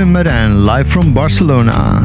Steven Marin, live from Barcelona.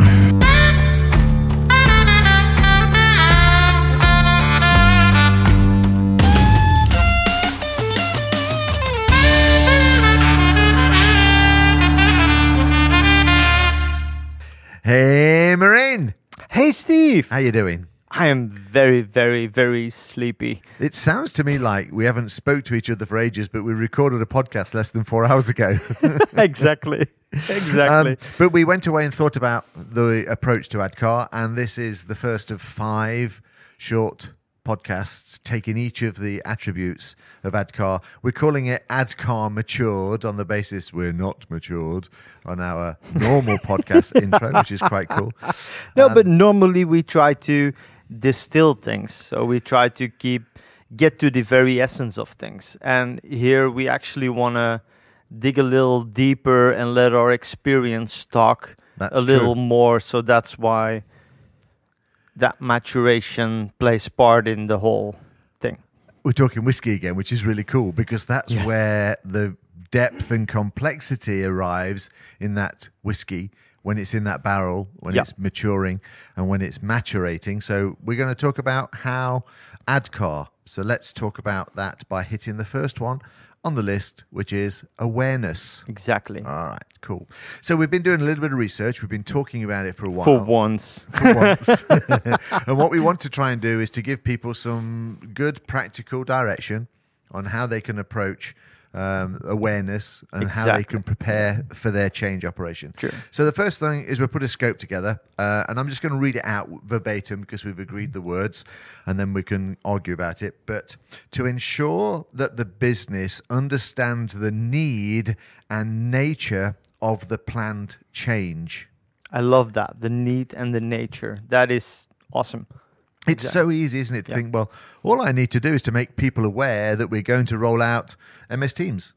Hey, Marine. Hey, Steve. How you doing? I am very, very, very sleepy. It sounds to me like we haven't spoke to each other for ages, but we recorded a podcast less than four hours ago. exactly. Exactly. Um, but we went away and thought about the approach to ADKAR, and this is the first of five short podcasts taking each of the attributes of ADKAR. We're calling it ADKAR Matured on the basis we're not matured on our normal podcast intro, which is quite cool. no, but normally we try to distill things. So we try to keep get to the very essence of things. And here we actually want to dig a little deeper and let our experience talk That's a little true. more. So that's why that maturation plays part in the whole thing. we're talking whiskey again, which is really cool because that's Yes. where the depth and complexity arrives in that whiskey when it's in that barrel, when Yeah. it's maturing, and when it's maturating. So we're going to talk about how ADKAR. So let's talk about that by hitting the first one on the list, which is awareness. Exactly. All right, cool. So we've been doing a little bit of research. We've been talking about it for a while For once. for once. and what we want to try and do is to give people some good practical direction on how they can approach um, awareness and how they can prepare for their change operation. Sure. So the first thing is we put a scope together, uh, and I'm just going to read it out verbatim because we've agreed the words, and then we can argue about it. But to ensure that the business understand the need and nature of the planned change. I love that. The need and the nature. That is awesome. It's so easy, isn't it, to Yeah. think, well, all I need to do is to make people aware that we're going to roll out MS Teams.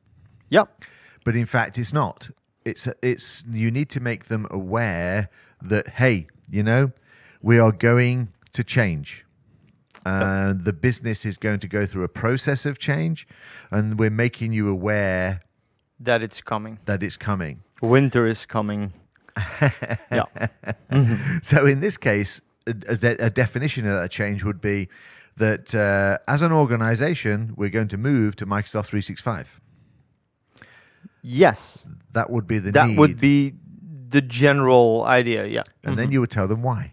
Yep. But in fact, it's not. It's it's you need to make them aware that hey, you know, we are going to change. And the business is going to go through a process of change, and we're making you aware That it's coming. that it's coming. Winter is coming. yeah. Mm-hmm. So in this case, a, a de- a definition of that change would be that uh, as an organization, we're going to move to Microsoft 365. Yes. That would be the that need. would be the general idea. Yeah. and then you would tell them why.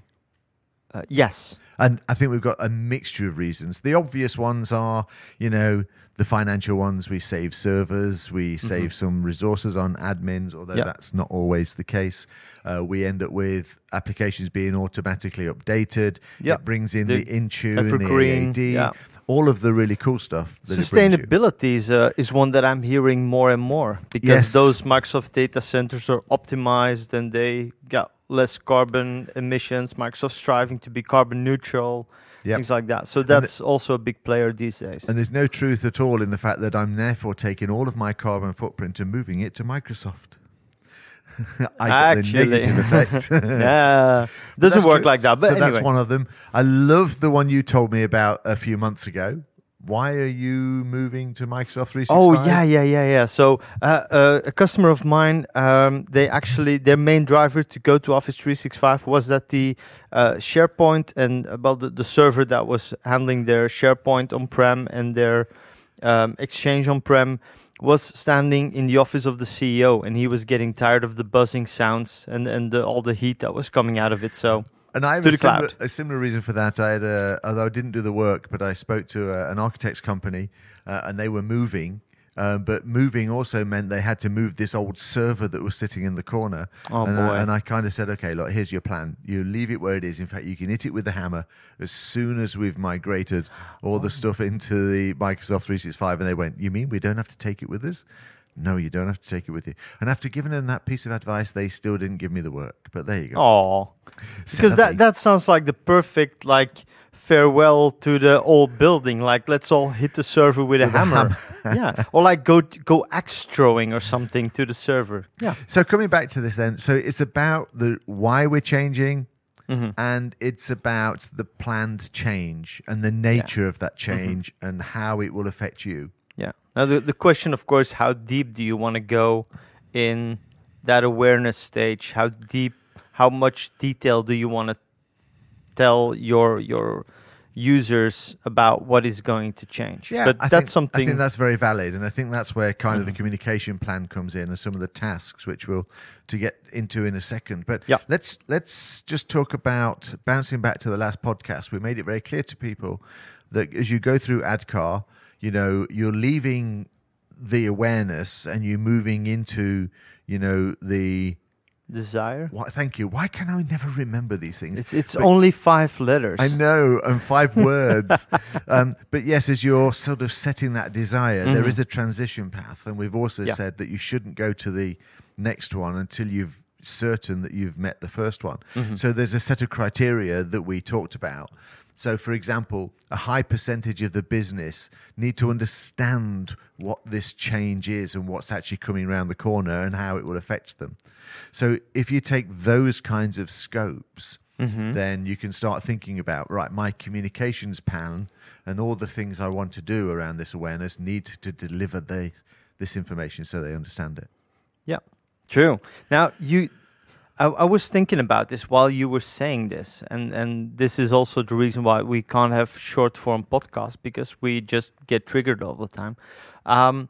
Uh, yes. And I think we've got a mixture of reasons. The obvious ones are, you know, the financial ones. We save servers, we save some resources on admins, although Mm-hmm. That's not always the case. Uh, we end up with applications being automatically updated. Yeah. It brings in The the, Intune, the AAD, yeah. all of the really cool stuff. That it you. Sustainability is, uh, is one that I'm hearing more and more because Yes. those Microsoft data centers are optimized and they got less carbon emissions. Microsoft striving to be carbon neutral, Yep. things like that. So that's also a big player these days. And there's no truth at all in the fact that I'm therefore taking all of my carbon footprint and moving it to Microsoft. I get Actually. the negative effect. yeah, doesn't work true. like that. But so anyway, that's one of them. I love the one you told me about a few months ago. Why are you moving to Microsoft 365? Oh yeah, yeah, yeah, yeah. So uh, uh, a customer of mine, um, they actually their main driver to go to Office 365 was that the uh, SharePoint and about the, the server that was handling their SharePoint on-prem and their um, Exchange on-prem was standing in the office of the CEO, and he was getting tired of the buzzing sounds and and the, all the heat that was coming out of it. So And I have a similar, a similar reason for that. I had, a, although I didn't do the work, but I spoke to a, an architect's company, uh, and they were moving. Um, but moving also meant they had to move this old server that was sitting in the corner. Oh, and, boy. I, and I kind of said, okay, look, here's your plan. You leave it where it is. In fact, you can hit it with the hammer as soon as we've migrated all the stuff into the Microsoft 365. And they went, you mean we don't have to take it with us? No, you don't have to take it with you. And after giving them that piece of advice, they still didn't give me the work. But there you go. Oh, because that that sounds like the perfect like farewell to the old building. Like let's all hit the server with a With a hammer. yeah, or like go go axe throwing or something to the server. Yeah, So coming back to this then, so it's about the why we're changing Mm-hmm. and it's about the planned change and the nature of that Mm-hmm. change and how it will affect you. Yeah. Now the the question, of course, how deep do you want to go in that awareness stage, how deep, how much detail do you want to tell your your users about what is going to change? Yeah, but I that's think, something. I think that's very valid, and I think that's where kind of the Mhm. communication plan comes in, and some of the tasks which we'll to get into in a second. But Yeah. let's let's just talk about bouncing back to the last podcast. We made it very clear to people that as you go through ADKAR, you know you're leaving the awareness and you're moving into you know the. desire. Why, thank you. Why can I never remember these things? It's it's But- only five letters. I know, and five words. Um, but yes, as you're sort of setting that desire, there Mhm. is a transition path, and we've also Yeah. said that you shouldn't go to the next one until you've certain that you've met the first one. Mhm. So there's a set of criteria that we talked about. So, for example, a high percentage of the business need to understand what this change is and what's actually coming around the corner and how it will affect them. So, if you take those kinds of scopes, Mhm. then you can start thinking about right my communications plan and all the things i want to do around this awareness need to deliver the, this information so they understand it Yeah, true. Now you, I, I was thinking about this while you were saying this, and and this is also the reason why we can't have short form podcasts because we just get triggered all the time. Um,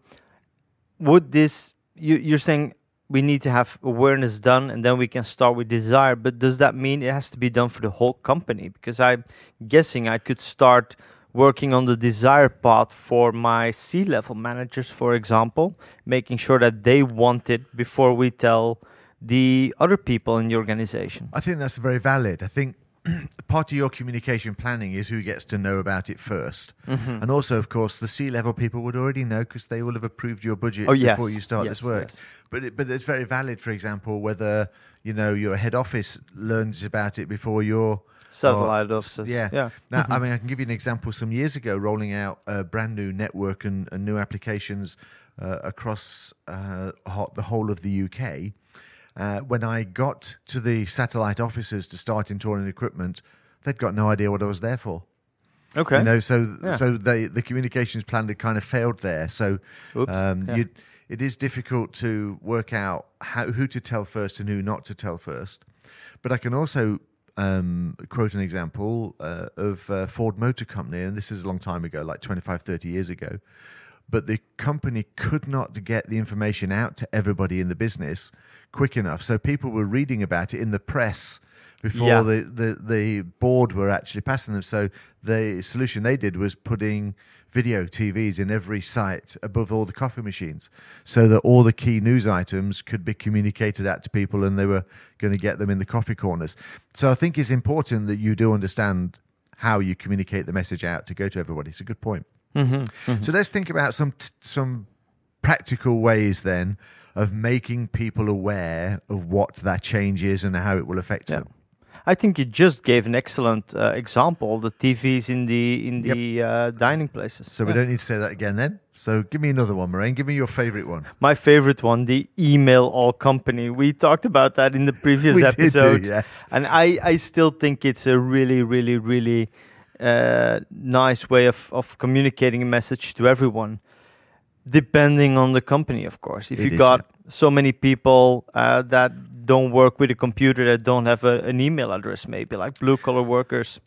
would this you, you're saying we need to have awareness done and then we can start with desire but does that mean it has to be done for the whole company because i'm guessing i could start working on the desire part for my c level managers for example making sure that they want it before we tell the other people in the organization i think that's very valid i think part of your communication planning is who gets to know about it 1st Mhm. and also of course the c level people would already know because they will have approved your budget oh yes before you start yes, this work yes. but it, but it's very valid for example whether you know your head office learns about it before your satellite offices yeah. yeah Now, I Mhm. mean, I can give you an example. Some years ago, rolling out a brand new network and, and new applications uh, across uh, the whole of the UK. Uh, when I got to the satellite offices to start installing equipment, they'd got no idea what I was there for. okay You know, so Yeah. so they, the communications plan had kind of failed there. So um, Yeah. you, it is difficult to work out how, who to tell first and who not to tell first. But I can also um, quote an example uh, of uh, Ford Motor Company, and this is a long time ago, like 25, 30 years ago. But the company could not get the information out to everybody in the business quick enough. So people were reading about it in the press before Yeah. the, the, the board were actually passing them. So the solution they did was putting video TVs in every site above all the coffee machines so that all the key news items could be communicated out to people and they were going to get them in the coffee corners. So I think it's important that you do understand how you communicate the message out to go to everybody. It's a good point. Mhm, mhm. So let's think about some t- some practical ways then of making people aware of what that change is and how it will affect Yeah. them. I think you just gave an excellent uh, example. The TVs in the in Yep. the uh, dining places. So we don't need to say that again then. So give me another one, Moraine. Give me your favorite one. My favorite one, the email all company. We talked about that in the previous episode, do, yes. and I I still think it's a really really really uh, nice way of of communicating a message to everyone. Depending on the company, of course. If It you got so many people uh, that don't work with a computer that don't have a, an email address, maybe like blue collar workers.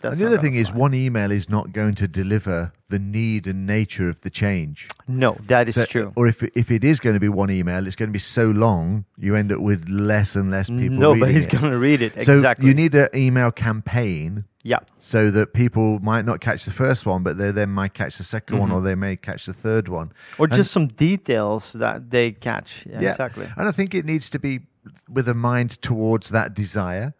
That's and the other thing is, one email is not going to deliver the need and nature of the change. No, that is So- true. Or if if it is going to be one email, it's going to be so long, you end up with less and less people. Nobody's going to read it. So exactly. you need an email campaign yeah. so that people might not catch the first one, but they then might catch the 2nd one, Mhm. or they may catch the third one. Or And- just some details that they catch. Yeah, Yeah. exactly. And I think it needs to be with a mind towards that desire,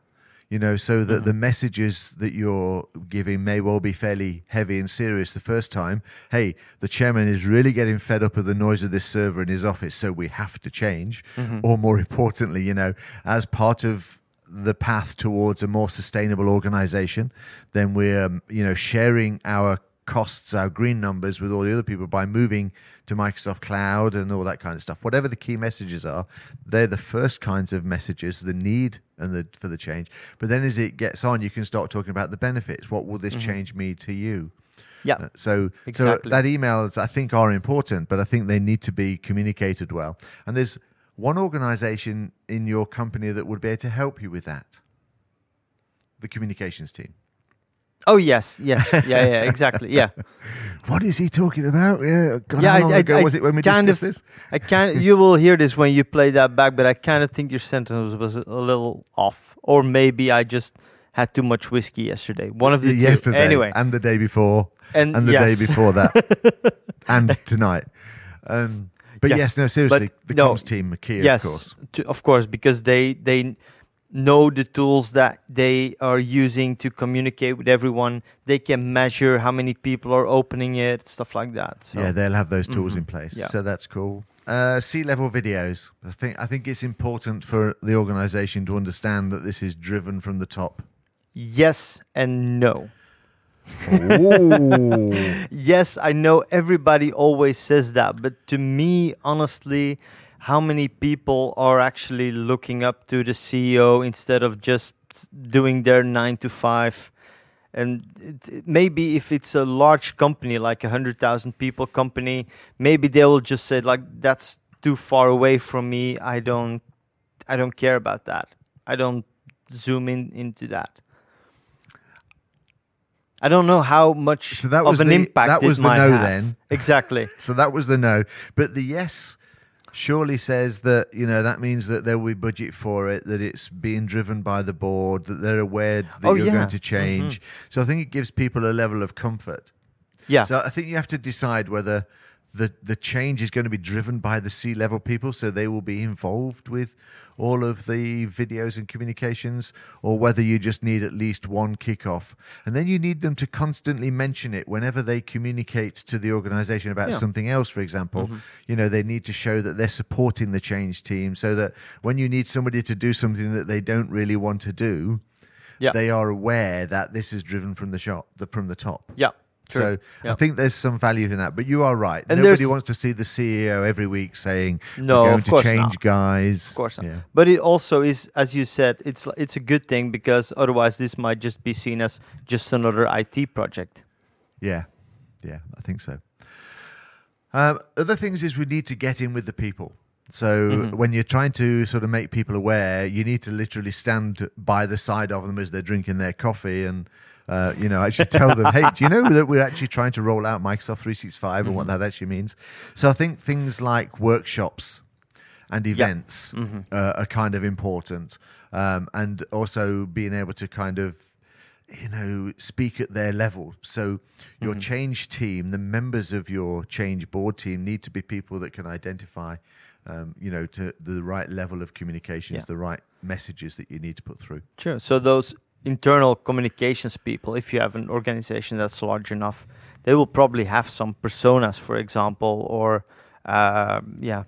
you know, so that Mhm. the messages that you're giving may well be fairly heavy and serious the first time. Hey, the chairman is really getting fed up of the noise of this server in his office, so we have to change. Mhm. Or more importantly, you know, as part of the path towards a more sustainable organization, then we're, um, you know, sharing our costs, our green numbers with all the other people by moving to Microsoft Cloud and all that kind of stuff. Whatever the key messages are, they're the first kinds of messages, the need and the for the change. But then as it gets on, you can start talking about the benefits. What will this Mhm. change mean to you? Yeah. Uh, So, Exactly. so that emails I think are important, but I think they need to be communicated well. And there's one organization in your company that would be able to help you with that? The communications team. Oh yes, yes, yeah, yeah, exactly, yeah. What is he talking about? Yeah, God, yeah, how I- long I- ago I was it when we kind discussed of- this? I kind you will hear this when you play that back, but I kind of think your sentence was a little off, or maybe I just had too much whiskey yesterday. One of the two. Yesterday, Anyway, and the day before, and, and the yes. day before that, and tonight. Um, but yes, Yes, no, seriously, but the no, comms team are yes, of course. to- of course, because they they know the tools that they are using to communicate with everyone. They can measure how many people are opening it, stuff like that. So. Yeah, they'll have those tools Mhm. in place, Yeah. so that's cool. Uh, C-level videos. I think I think it's important for the organisation to understand that this is driven from the top. yes and no. Yes, I know everybody always says that, but to me, honestly, how many people are actually looking up to the CEO instead of just doing their nine to five? And it, it- maybe if it's a large company, like a hundred thousand people company, maybe they will just say like, "That's too far away from me. I don't, I don't care about that. I don't zoom in into that." I don't know how much So that of was an the- impact that it was the might no have. then. Exactly. So that was the no. But the yes surely says that, you know, that means that there will be budget for it, that it's being driven by the board, that they're aware that Oh, you're yeah. going to change. Mm-hmm. So I think it gives people a level of comfort. Yeah. So I think you have to decide whether the the change is going to be driven by the C level people, so they will be involved with all of the videos and communications, or whether you just need at least one kickoff, and then you need them to constantly mention it whenever they communicate to the organization about Yeah. something else. For example, mm-hmm. you know they need to show that they're supporting the change team, so that when you need somebody to do something that they don't really want to do, Yeah. they are aware that this is driven from the shop, the, from the top. yeah. So True. I think there's some value in that. But you are right. And Nobody wants to see the CEO every week saying, No, "We're going of to change not. guys." Of course not. Yeah. But it also is, as you said, it's it's a good thing because otherwise this might just be seen as just another IT project. Yeah, yeah, I think so. Um, other things is we need to get in with the people. So Mhm. when you're trying to sort of make people aware, you need to literally stand by the side of them as they're drinking their coffee and. Uh, you know, actually tell them, hey, do you know that we're actually trying to roll out Microsoft 365 and what Mm-hmm. that actually means? So I think things like workshops and events Mhm. uh, are kind of important, um, and also being able to kind of you know speak at their level so your Mm-hmm. change team the members of your change board team need to be people that can identify um, you know to the right level of communications Yeah. the right messages that you need to put through Sure. So those internal communications people, if you have an organization that's large enough, they will probably have some personas, for example, or uh, yeah,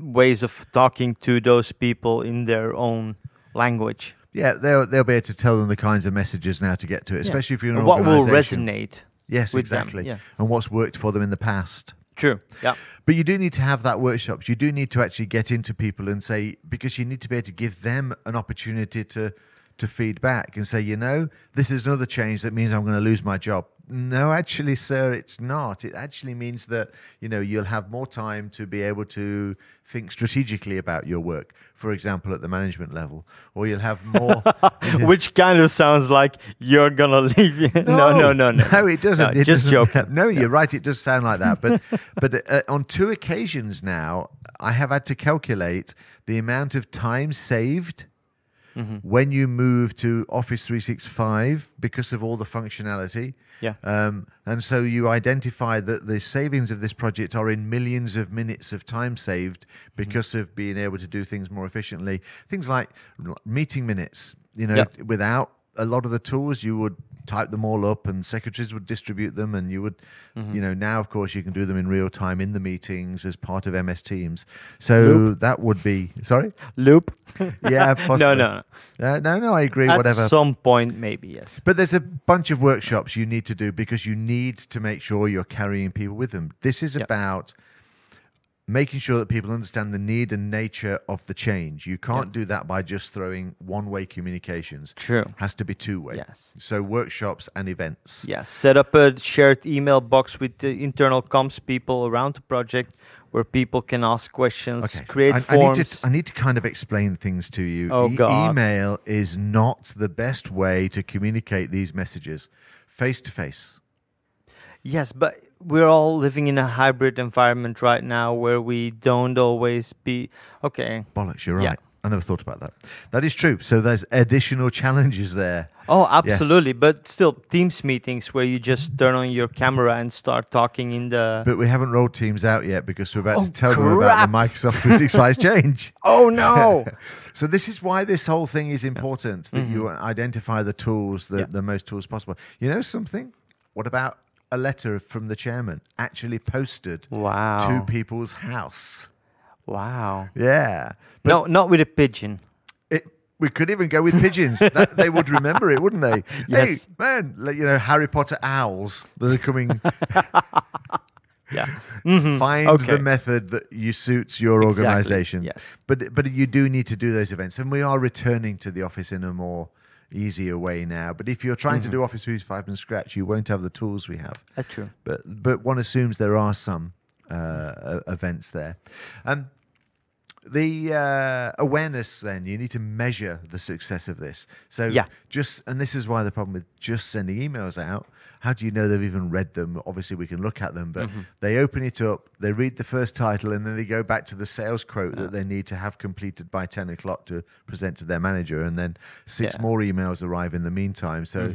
ways of talking to those people in their own language. yeah they'll, they'll be able to tell them the kinds of messages now to get to it Yeah. especially if you're in an And what will resonate? yes with them, exactly yeah. and what's worked for them in the past True. Yeah. But you do need to have that workshops. You do need to actually get into people and say because you need to be able to give them an opportunity to to feed back and say, you know, this is another change that means I'm going to lose my job. No, actually, sir, it's not. It actually means that you know you'll have more time to be able to think strategically about your work. For example, at the management level, or you'll have more. Which kind of sounds like you're gonna leave. no, no, no, no. No, it doesn't. No, It just doesn't- joking. No, you're right. It does sound like that. But but uh, on two occasions now, I have had to calculate the amount of time saved Mm-hmm. when you move to Office 365 because of all the functionality. Yeah. Um, and so you identify that the savings of this project are in millions of minutes of time saved because of being able to do things more efficiently. Things like meeting minutes. You know, Yeah. without a lot of the tools, you would type them all up and secretaries would distribute them and you would Mm-hmm. you know now of course you can do them in real time in the meetings as part of ms teams so Loop. that would be sorry Loop. yeah possibly. no, no, no. Uh, no no i agree Whatever At whatever some point, maybe yes. but there's a bunch of workshops you need to do because you need to make sure you're carrying people with them. This is Yep. about making sure that people understand the need and nature of the change. You can't do that by just throwing one-way communications. True. Has to be two-way. Yes. So workshops and events. Yes. set up a shared email box with the internal comms people around the project where people can ask questions, Okay. create I, I forms. need to I need to kind of explain things to you. Oh, God. Email is not the best way to communicate these messages face to face. Yes, but we're all living in a hybrid environment right now where we don't always be okay. Bollocks, you're right. Yeah. I never thought about that. That is true. So there's additional challenges there. Oh, absolutely. But still, Teams meetings where you just turn on your camera and start talking in the. But we haven't rolled Teams out yet because we're about Oh, to tell them about the Microsoft 365 change. oh no! So this is why this whole thing is important that you identify the tools, the, Mm-hmm. Yeah. the most tools possible. You know something? What about a letter from the chairman actually posted wow! to people's house? wow! Yeah. But no, not with a pigeon. it, we could even go with pigeons. that, they would remember it, wouldn't they? Yes. Hey, man, like, you know, Harry Potter owls that are coming. Yeah. Mhm. Find Okay. the method that you suits your Exactly, organization. yes. But but you do need to do those events, and we are returning to the office in a more easier way now. But if you're trying Mm-hmm. to do Office 365 from scratch, you won't have the tools we have. That's true. But but one assumes there are some uh, events there. Um, the uh, awareness then you need to measure the success of this. So Yeah. just and this is why the problem with just sending emails out. How do you know they've even read them? Obviously, we can look at them, but Mm-hmm. they open it up, they read the first title, and then they go back to the sales quote that they need to have completed by ten o'clock to present to their manager, and then six Yeah. Mm-hmm. more emails arrive in the meantime. So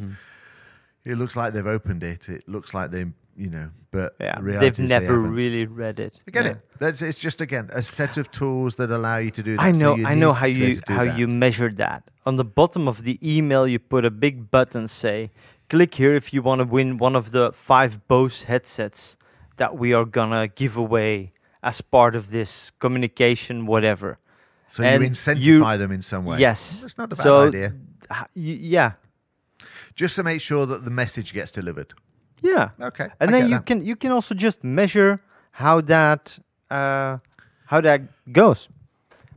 it looks like they've opened it. It looks like they, you know, but Yeah, the they've is they never really read it. I get Yeah. it. That's it's just again a set of tools that allow you to do that. I know, you I know how to be able you how that. you measure that. On the bottom of the email, you put a big button say, "Click here if you want to win one of the five Bose headsets that we are gonna give away as part of this communication, whatever." So you incentivize you- them in some way. Yes, that's not a bad so, idea. yeah, Just to make sure that the message gets delivered. Yeah. Okay, and I then you that. can you can also just measure how that uh, how that goes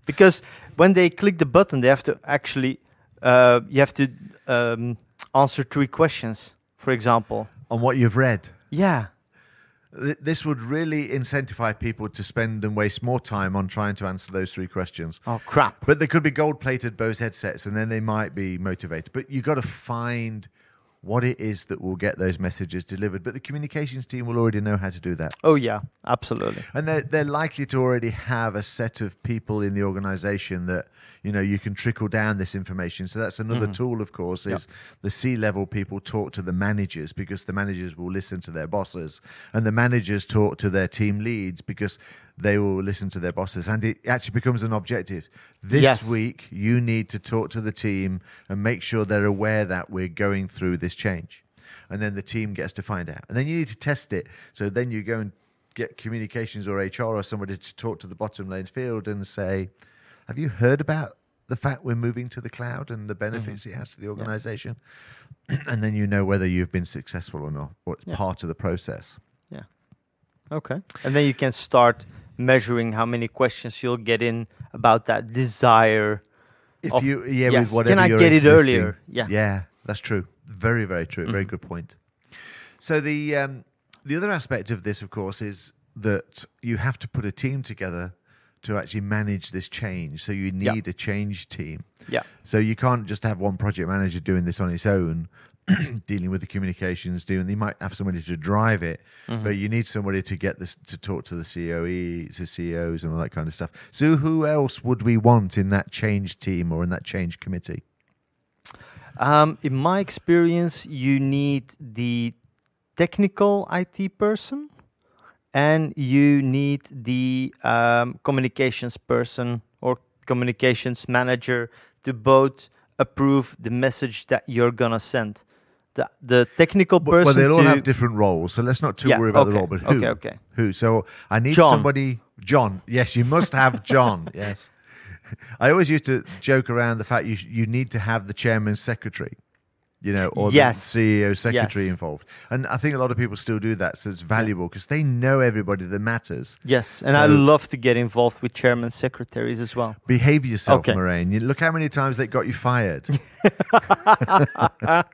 because when they click the button they have to actually uh, you have to um, answer three questions for example on what you've read. yeah Th- This would really incentivize people to spend and waste more time on trying to answer those three questions. oh crap But they could be gold plated Bose headsets and then they might be motivated. But you've got to find what it is that will get those messages delivered. But the communications team will already know how to do that. oh yeah absolutely And they're, they're likely to already have a set of people in the organization that, you know, you can trickle down this information. So that's another mm-hmm. tool, of course, is the C level people talk to the managers because the managers will listen to their bosses. And the managers talk to their team leads because they will listen to their bosses. And it actually becomes an objective. This Yes. week, you need to talk to the team and make sure they're aware that we're going through this change and then the team gets to find out. And then you need to test it. So then you go and get communications or HR or somebody to talk to the bottom lane field and say, Have you heard about the fact we're moving to the cloud and the benefits it has to the organization? and then you know whether you've been successful or not, or it's Yeah. part of the process. yeah okay and then you can start measuring how many questions you'll get in about that desire If Of- you, yeah, yes. with whatever Can I get it earlier? Yeah. yeah, that's true. Very, very true. Very Mhm. good point. So the um, the other aspect of this, of course, is that you have to put a team together to actually manage this change. So you need a change team. yeah So you can't just have one project manager doing this on its own, dealing with the communications, doing. You might have somebody to drive it, Mm-hmm. but you need somebody to get this to talk to the COE, to CEOs, and all that kind of stuff. So who else would we want in that change team or in that change committee? Um, in my experience, you need the technical IT person and you need the um, communications person or communications manager to both approve the message that you're gonna send. The, the technical person well, they'll all have different roles, so let's not too Yeah, worry about the role. But who? okay, okay. Who? So I need John. somebody. John. Yes, you must have John. yes. I always used to joke around the fact you sh- you need to have the chairman's secretary, you know, or Yes. the CEO secretary Yes. involved. And I think a lot of people still do that, so it's valuable because they know everybody that matters. yes, and I love to get involved with chairman secretaries as well. Behave yourself, Okay. Moraine. You, look how many times they got you fired.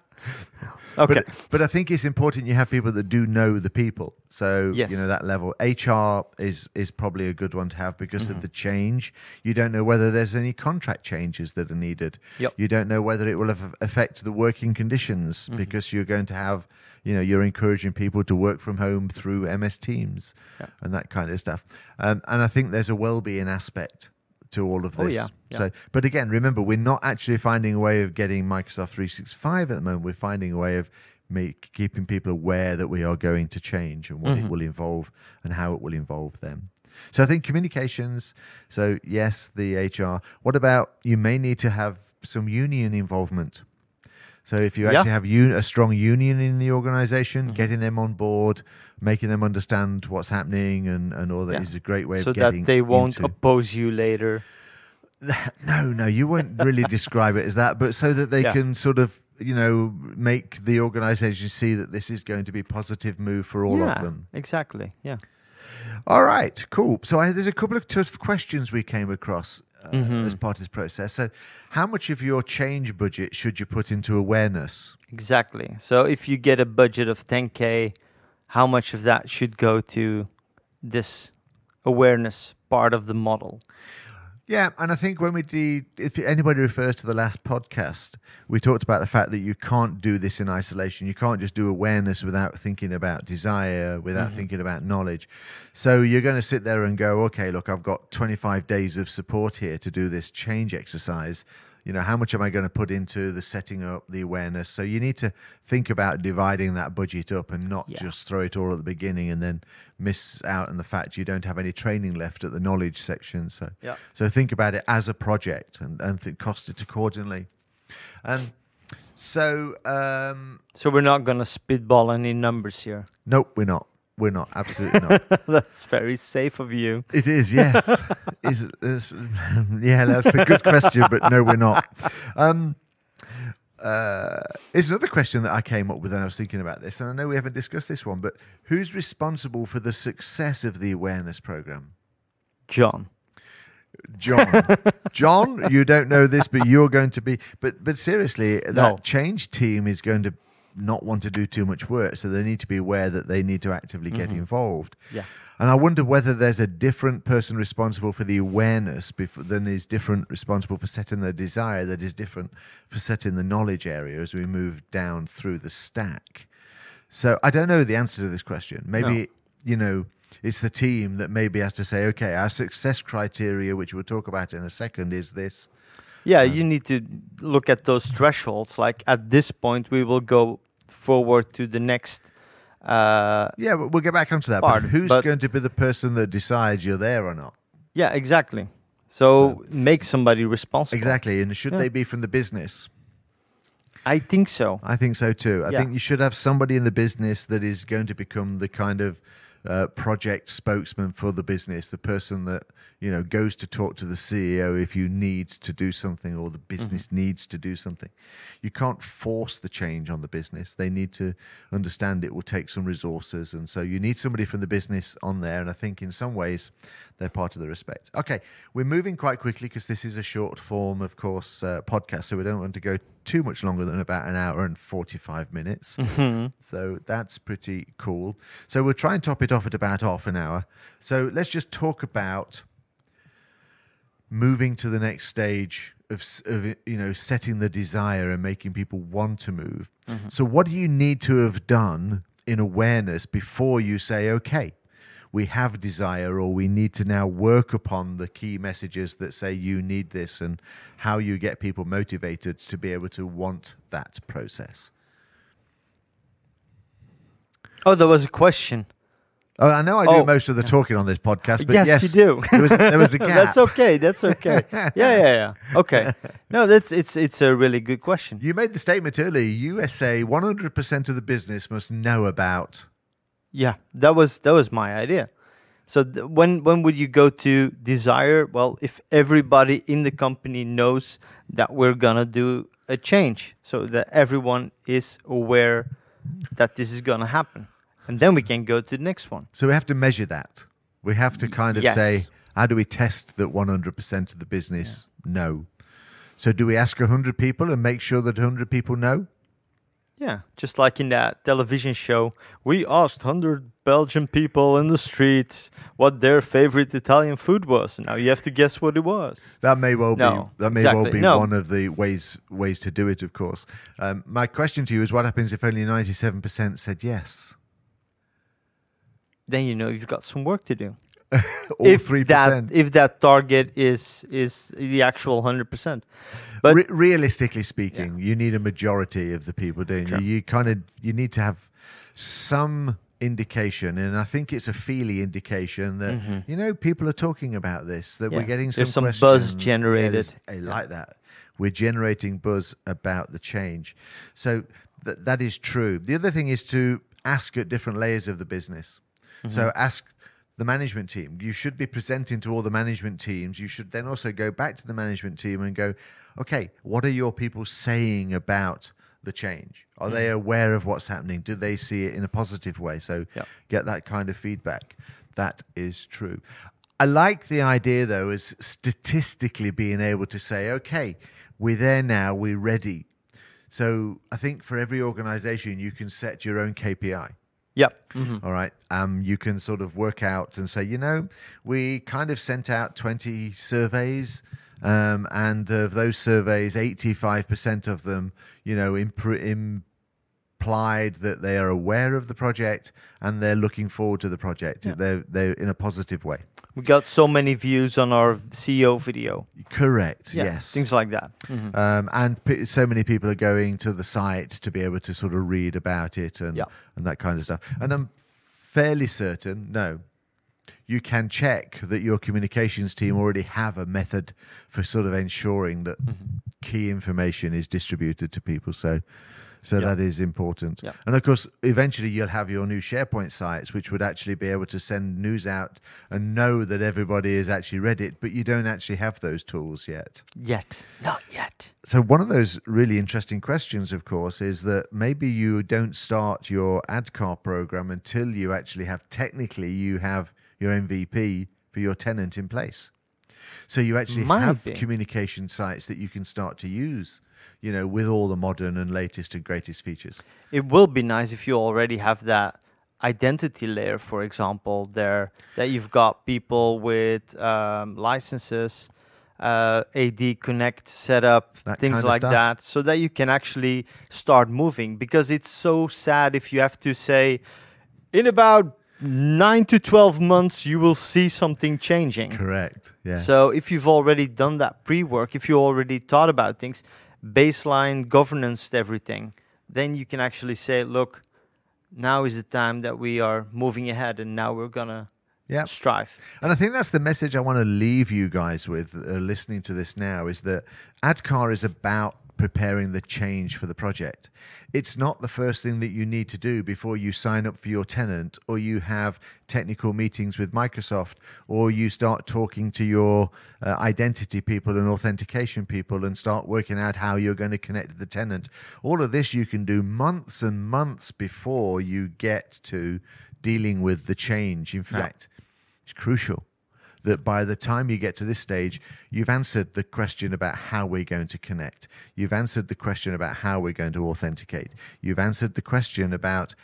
Okay. But, but I think it's important you have people that do know the people. So Yes. you know that level. HR is is probably a good one to have because Mm-hmm. of the change. You don't know whether there's any contract changes that are needed. Yep. You don't know whether it will have affect the working conditions Mm-hmm. because you're going to have you know you're encouraging people to work from home through MS Teams Yeah. and that kind of stuff. Um, and I think there's a well-being aspect to all of Oh, this. yeah, yeah. So, but again, remember, we're not actually finding a way of getting Microsoft 365 at the moment. We're finding a way of make, keeping people aware that we are going to change and what Mm-hmm. it will involve and how it will involve them. So I think communications. So yes, the HR. What about you may need to have some union involvement. So if you Yeah. Mm-hmm. actually have un- a strong union in the organization, getting them on board, making them understand what's happening and, and all that Yeah. is a great way so of getting So that they won't into- oppose you later. no, no, you won't really describe it as that, but so that they Yeah. can sort of, you know, make the organization see that this is going to be a positive move for all yeah, of them. exactly. Yeah. All right, cool. So I, there's a couple of tough questions we came across uh, Mm-hmm. as part of this process. So, how much of your change budget should you put into awareness? Exactly. So if you get a budget of 10k, how much of that should go to this awareness part of the model? Yeah, and I think when we did, if anybody refers to the last podcast, we talked about the fact that you can't do this in isolation. You can't just do awareness without thinking about desire, without mm-hmm. thinking about knowledge. So you're going to sit there and go, okay, look, I've got 25 days of support here to do this change exercise. You know, how much am I going to put into the setting up, the awareness? So you need to think about dividing that budget up and not Yeah. just throw it all at the beginning and then miss out on the fact you don't have any training left at the knowledge section. So Yeah. so think about it as a project and, and th- cost it accordingly. and so, um, So we're not going to spitball any numbers here. nope, we're not. We're not. Absolutely not. That's very safe of you. it is, yes. is, is, yeah, that's a good question, but no, we're not. Um, uh, is another question that I came up with and I was thinking about this, and I know we haven't discussed this one, but who's responsible for the success of the awareness program? John. John. John, you don't know this, but you're going to be. But but seriously, that No. change team is going to not want to do too much work, so they need to be aware that they need to actively get mm-hmm. involved. Yeah. And I wonder whether there's a different person responsible for the awareness before, than is different responsible for setting the desire that is different for setting the knowledge area as we move down through the stack. So I don't know the answer to this question. Maybe you know it's the team that maybe has to say, okay, our success criteria, which we'll talk about in a second, is this. Yeah, uh, you need to look at those thresholds. Like at this point, we will go forward to the next. Uh, Yeah, we'll get back onto that. Part, but who's but- going to be the person that decides you're there or not? yeah, exactly. So, make somebody responsible. Exactly. And should Yeah. they be from the business? I think so. I think so too. I Yeah. think you should have somebody in the business that is going to become the kind of uh, project spokesman for the business, the person that you know goes to talk to the CEO if you need to do something or the business needs to do something. You can't force the change on the business. They need to understand it will take some resources, and so you need somebody from the business on there. And I think in some ways they're part of the respect. Okay, we're moving quite quickly because this is a short form, of course, uh, podcast, so we don't want to go too much longer than about an hour and 45 minutes. So that's pretty cool. So we'll try and top it off at about half an hour. So let's just talk about moving to the next stage of, of you know setting the desire and making people want to move. So what do you need to have done in awareness before you say okay we have desire or we need to now work upon the key messages that say you need this and how you get people motivated to be able to want that process. Oh, there was a question. Oh, I know I do Oh. most of the talking on this podcast, but yes, yes, you do. There was, there was a gap. that's okay. That's okay. yeah, yeah, yeah. Okay. No, that's it's it's a really good question. You made the statement earlier. USA, 100% of the business must know about. Yeah, that was that was my idea. So th- when when would you go to desire? Well, if everybody in the company knows that we're gonna do a change, so that everyone is aware that this is gonna happen, and then we can go to the next one. So we have to measure that. We have to kind of Yes. say, how do we test that 100% of the business know? So do we ask 100 people and make sure that 100 people know? Yeah, just like in that television show, we asked 100 Belgian people in the streets what their favorite Italian food was. Now you have to guess what it was. That may well No, be that may well be No. one of the ways ways to do it. Of course. Um, my question to you is: What happens if only ninety seven percent said yes? Then you know you've got some work to do. If three that if that target is is the actual 100%. But Re- realistically speaking, you need a majority of the people doing. Sure. You, you kind of you need to have some indication, and I think it's a feely indication that you know people are talking about this. That we're Mm-hmm. Getting some There's some buzz questions. Yeah, generated. there's- I like that. We're generating buzz about the change, so th- that is true. The other thing is to ask at different layers of the business. So ask the management team. You should be presenting to all the management teams. You should then also go back to the management team and go, okay, what are your people saying about the change? Are they mm-hmm. aware of what's happening? Do they see it in a positive way? So Yeah. get that kind of feedback. That is true. I like the idea, though, as statistically being able to say, okay, we're there now, we're ready. So I think for every organization, you can set your own KPI. Yeah. mhm. All right. Um, you can sort of work out and say, you know, we kind of sent out 20 surveys. Um, and of those surveys, 85% of them, you know, impr- implied that they are aware of the project and they're looking forward to the project. Yeah. They're, they're in a positive way. We got so many views on our CEO video. Correct. Yeah, yes. Things like that. Mhm. Um, and p- so many people are going to the site to be able to sort of read about it and Yeah. and that kind of stuff. And I'm fairly certain, no, you can check that your communications team already have a method for sort of ensuring that Mm-hmm. key information is distributed to people. So. So Yeah. that is important. Yeah. And of course, eventually you'll have your new SharePoint sites, which would actually be able to send news out and know that everybody has actually read it, but you don't actually have those tools yet. Yet. Not yet. So one of those really interesting questions, of course, is that maybe you don't start your ADKAR program until you actually have technically you have your MVP for your tenant in place. So you actually Might have be. communication sites that you can start to use, you know, with all the modern and latest and greatest features. It will be nice if you already have that identity layer, for example, there that you've got people with um, licenses, uh, AD Connect setup, That things kind of like stuff. that, so that you can actually start moving. Because it's so sad if you have to say, in about nine to 12 months, you will see something changing. Correct. Yeah. So if you've already done that pre-work, if you already thought about things, baseline governance everything, then you can actually say, look, now is the time that we are moving ahead and now we're gonna yeah. strive. And I think that's the message I want to leave you guys with uh, listening to this now is that ADKAR is about preparing the change for the project. It's not the first thing that you need to do before you sign up for your tenant or you have technical meetings with Microsoft or you start talking to your uh, identity people and authentication people and start working out how you're going to connect to the tenant. All of this you can do months and months before you get to dealing with the change. In fact, it's crucial that by the time you get to this stage, you've answered the question about how we're going to connect. You've answered the question about how we're going to authenticate. You've answered the question about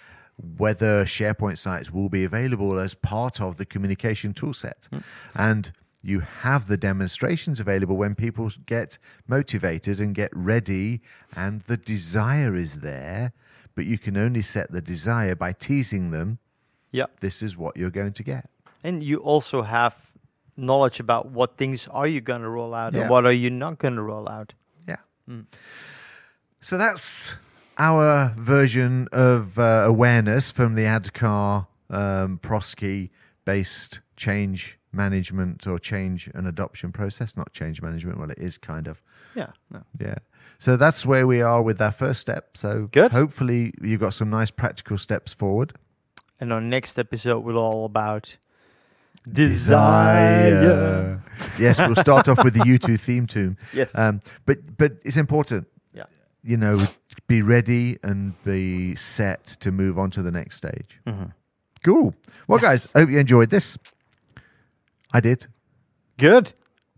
whether SharePoint sites will be available as part of the communication toolset. Hmm. And you have the demonstrations available when people get motivated and get ready, and the desire is there, but you can only set the desire by teasing them Yeah. this is what you're going to get. And you also have knowledge about what things are you gonna roll out Yeah. and what are you not gonna roll out. Yeah. So that's our version of uh, awareness from the ADKAR um, Prosci based change management or change and adoption process. Not change management, well, it is kind of. Yeah. no. Yeah. So that's where we are with our first step. So Good. hopefully you've got some nice practical steps forward. And our next episode will all about desire. yes, we'll start off with the U2 theme tune. Yes. Um, but but it's important, yeah. you know, be ready and be set to move on to the next stage. Mhm. Cool. Well, Yes. guys, I hope you enjoyed this. I did. Good.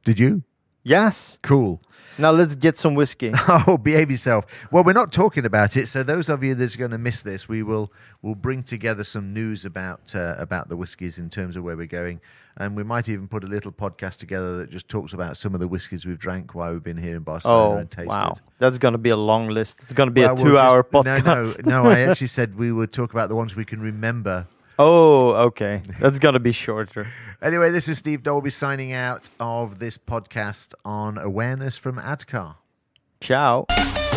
Did you? Yes. Cool. Now let's get some whiskey. Oh, behave yourself. Well, we're not talking about it, so those of you that's going to miss this, we will will bring together some news about uh, about the whiskies in terms of where we're going, and we might even put a little podcast together that just talks about some of the whiskies we've drank while we've been here in Barcelona Oh, and tasted. wow. That's going to be a long list. It's going to be Well, a two-hour just- podcast. No, no, no. I actually said we would talk about the ones we can remember. Oh, okay. That's going to be shorter. Anyway, this is Steve Dolby signing out of this podcast on awareness from ADKAR. Ciao.